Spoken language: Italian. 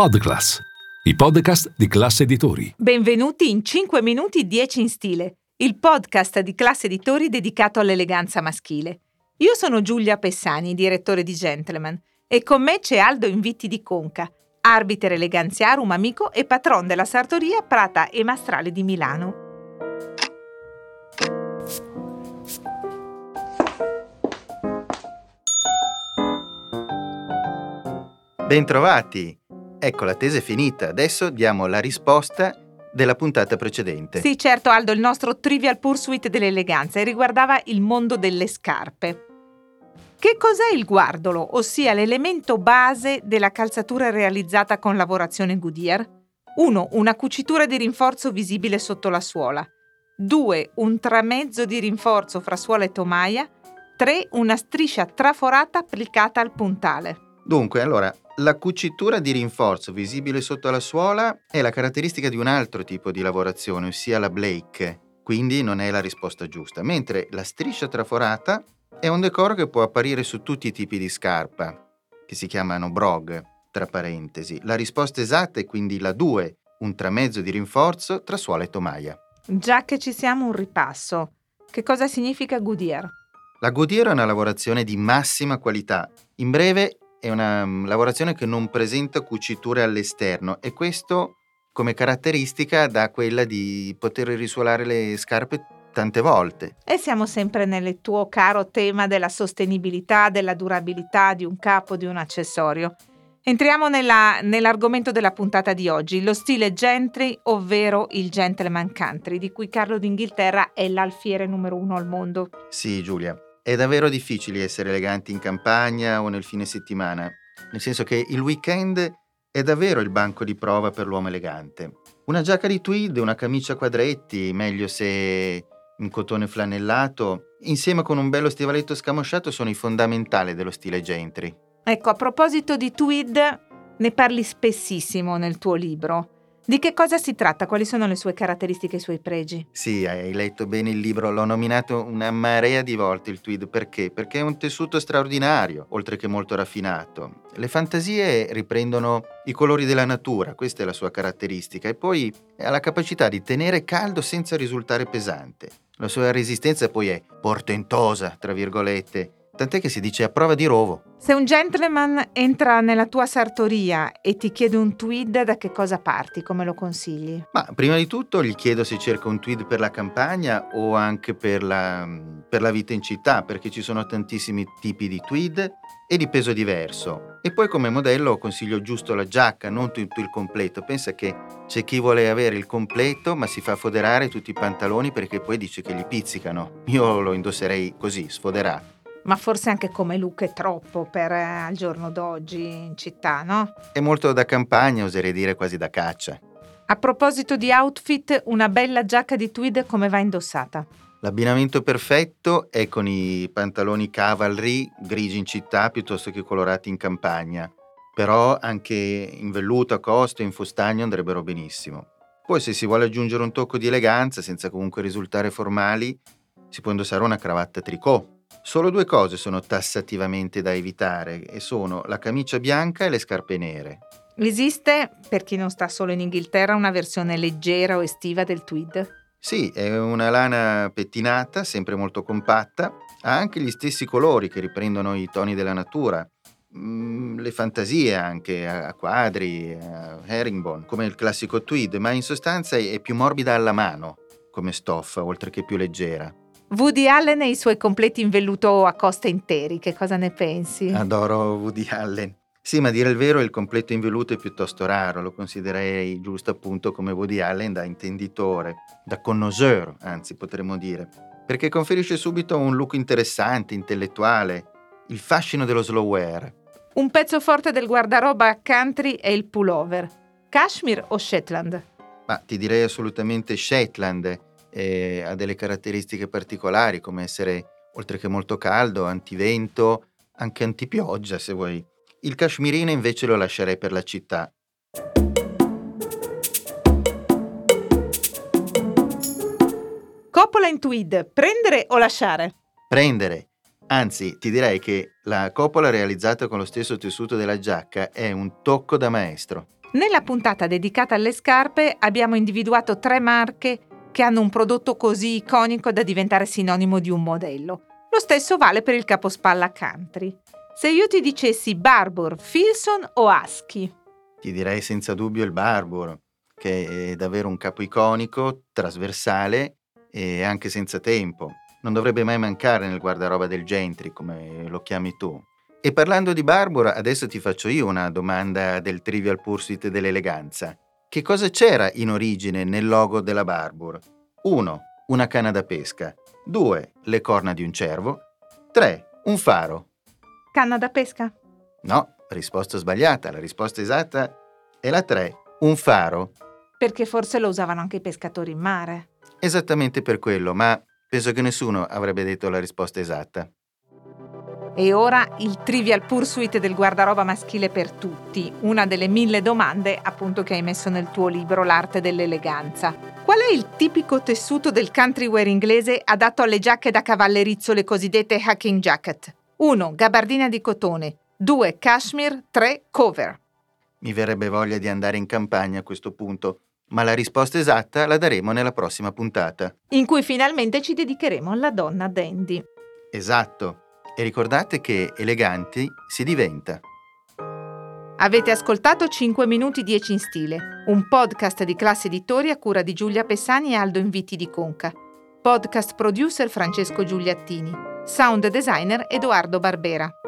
Podclass, i podcast di classe editori. Benvenuti in 5 minuti 10 in stile, il podcast di classe editori dedicato all'eleganza maschile. Io sono Giulia Pessani, direttore di Gentleman, e con me c'è Aldo Invitti di Conca, arbiter eleganziarum amico e patron della sartoria Prata e Mastrale di Milano. Bentrovati! Ecco, la tesi è finita. Adesso diamo la risposta della puntata precedente. Sì, certo, Aldo, il nostro Trivial Pursuit dell'eleganza e riguardava il mondo delle scarpe. Che cos'è il guardolo, ossia l'elemento base della calzatura realizzata con lavorazione Goodyear? 1. Una cucitura di rinforzo visibile sotto la suola. 2. Un tramezzo di rinforzo fra suola e tomaia. 3. Una striscia traforata applicata al puntale. Dunque, allora, la cucitura di rinforzo visibile sotto la suola è la caratteristica di un altro tipo di lavorazione, ossia la Blake, quindi non è la risposta giusta, mentre la striscia traforata è un decoro che può apparire su tutti i tipi di scarpa, che si chiamano brog, tra parentesi. La risposta esatta è quindi la 2, un tramezzo di rinforzo tra suola e tomaia. Già che ci siamo un ripasso. Che cosa significa Goodyear? La Goodyear è una lavorazione di massima qualità. In breve, è una mm, lavorazione che non presenta cuciture all'esterno e questo come caratteristica dà quella di poter risuolare le scarpe tante volte. E siamo sempre nel tuo caro tema della sostenibilità, della durabilità di un capo, di un accessorio. Entriamo nella, nell'argomento della puntata di oggi, lo stile gentry, ovvero il gentleman country, di cui Carlo d'Inghilterra è l'alfiere numero uno al mondo. Sì, Giulia. È davvero difficile essere eleganti in campagna o nel fine settimana, nel senso che il weekend è davvero il banco di prova per l'uomo elegante. Una giacca di tweed, una camicia a quadretti, meglio se in cotone flanellato, insieme con un bello stivaletto scamosciato sono i fondamentali dello stile gentry. Ecco, a proposito di tweed, ne parli spessissimo nel tuo libro. Di che cosa si tratta? Quali sono le sue caratteristiche i suoi pregi? Sì, hai letto bene il libro, l'ho nominato una marea di volte il tweed, perché? Perché è un tessuto straordinario, oltre che molto raffinato. Le fantasie riprendono i colori della natura, questa è la sua caratteristica, e poi ha la capacità di tenere caldo senza risultare pesante. La sua resistenza poi è portentosa, tra virgolette, tant'è che si dice a prova di rovo. Se un gentleman entra nella tua sartoria e ti chiede un tweed, da che cosa parti? Come lo consigli? Ma prima di tutto gli chiedo se cerca un tweed per la campagna o anche per la, per la vita in città, perché ci sono tantissimi tipi di tweed e di peso diverso. E poi come modello consiglio giusto la giacca, non tutto il completo. Pensa che c'è chi vuole avere il completo ma si fa foderare tutti i pantaloni perché poi dice che gli pizzicano. Io lo indosserei così, sfoderato. Ma forse anche come look è troppo per eh, al giorno d'oggi in città, no? È molto da campagna, oserei dire quasi da caccia. A proposito di outfit, una bella giacca di tweed come va indossata? L'abbinamento perfetto è con i pantaloni cavalry grigi in città piuttosto che colorati in campagna, però anche in velluto, a costo e in fustagno andrebbero benissimo. Poi se si vuole aggiungere un tocco di eleganza senza comunque risultare formali, si può indossare una cravatta tricot Solo due cose sono tassativamente da evitare e sono la camicia bianca e le scarpe nere. Esiste, per chi non sta solo in Inghilterra, una versione leggera o estiva del tweed? Sì, è una lana pettinata, sempre molto compatta, ha anche gli stessi colori che riprendono i toni della natura. Mm, le fantasie anche a quadri, a herringbone, come il classico tweed, ma in sostanza è più morbida alla mano come stoffa, oltre che più leggera. Woody Allen e i suoi completi in velluto a costa interi, che cosa ne pensi? Adoro Woody Allen. Sì, ma a dire il vero il completo in velluto è piuttosto raro, lo considererei giusto appunto come Woody Allen da intenditore, da connoisseur, anzi potremmo dire, perché conferisce subito un look interessante, intellettuale, il fascino dello slow wear. Un pezzo forte del guardaroba country è il pullover. Kashmir o Shetland? Ma ti direi assolutamente Shetland eh, ha delle caratteristiche particolari come essere, oltre che molto caldo, antivento, anche antipioggia se vuoi. Il cashmirino invece lo lascerei per la città. Coppola in tweed, prendere o lasciare? Prendere. Anzi, ti direi che la coppola realizzata con lo stesso tessuto della giacca è un tocco da maestro. Nella puntata dedicata alle scarpe abbiamo individuato tre marche che hanno un prodotto così iconico da diventare sinonimo di un modello. Lo stesso vale per il capospalla country. Se io ti dicessi Barbour, Filson o Husky? Ti direi senza dubbio il Barbour, che è davvero un capo iconico, trasversale e anche senza tempo. Non dovrebbe mai mancare nel guardaroba del Gentry, come lo chiami tu. E parlando di Barbour, adesso ti faccio io una domanda del Trivial Pursuit dell'eleganza. Che cosa c'era in origine nel logo della Barbour? 1. Una canna da pesca. 2. Le corna di un cervo. 3. Un faro. Canna da pesca? No, risposta sbagliata. La risposta esatta è la 3. Un faro. Perché forse lo usavano anche i pescatori in mare. Esattamente per quello, ma penso che nessuno avrebbe detto la risposta esatta. E ora il Trivial Pursuit del guardaroba maschile per tutti, una delle mille domande appunto che hai messo nel tuo libro L'arte dell'eleganza. Qual è il tipico tessuto del countrywear inglese adatto alle giacche da cavallerizzo, le cosiddette hacking jacket? 1. Gabardina di cotone. 2. Cashmere. 3. Cover. Mi verrebbe voglia di andare in campagna a questo punto, ma la risposta esatta la daremo nella prossima puntata. In cui finalmente ci dedicheremo alla donna dandy. Esatto. E ricordate che eleganti si diventa. Avete ascoltato 5 minuti 10 in stile, un podcast di classe editori a cura di Giulia Pessani e Aldo Inviti di Conca. Podcast producer Francesco Giuliattini. Sound designer Edoardo Barbera.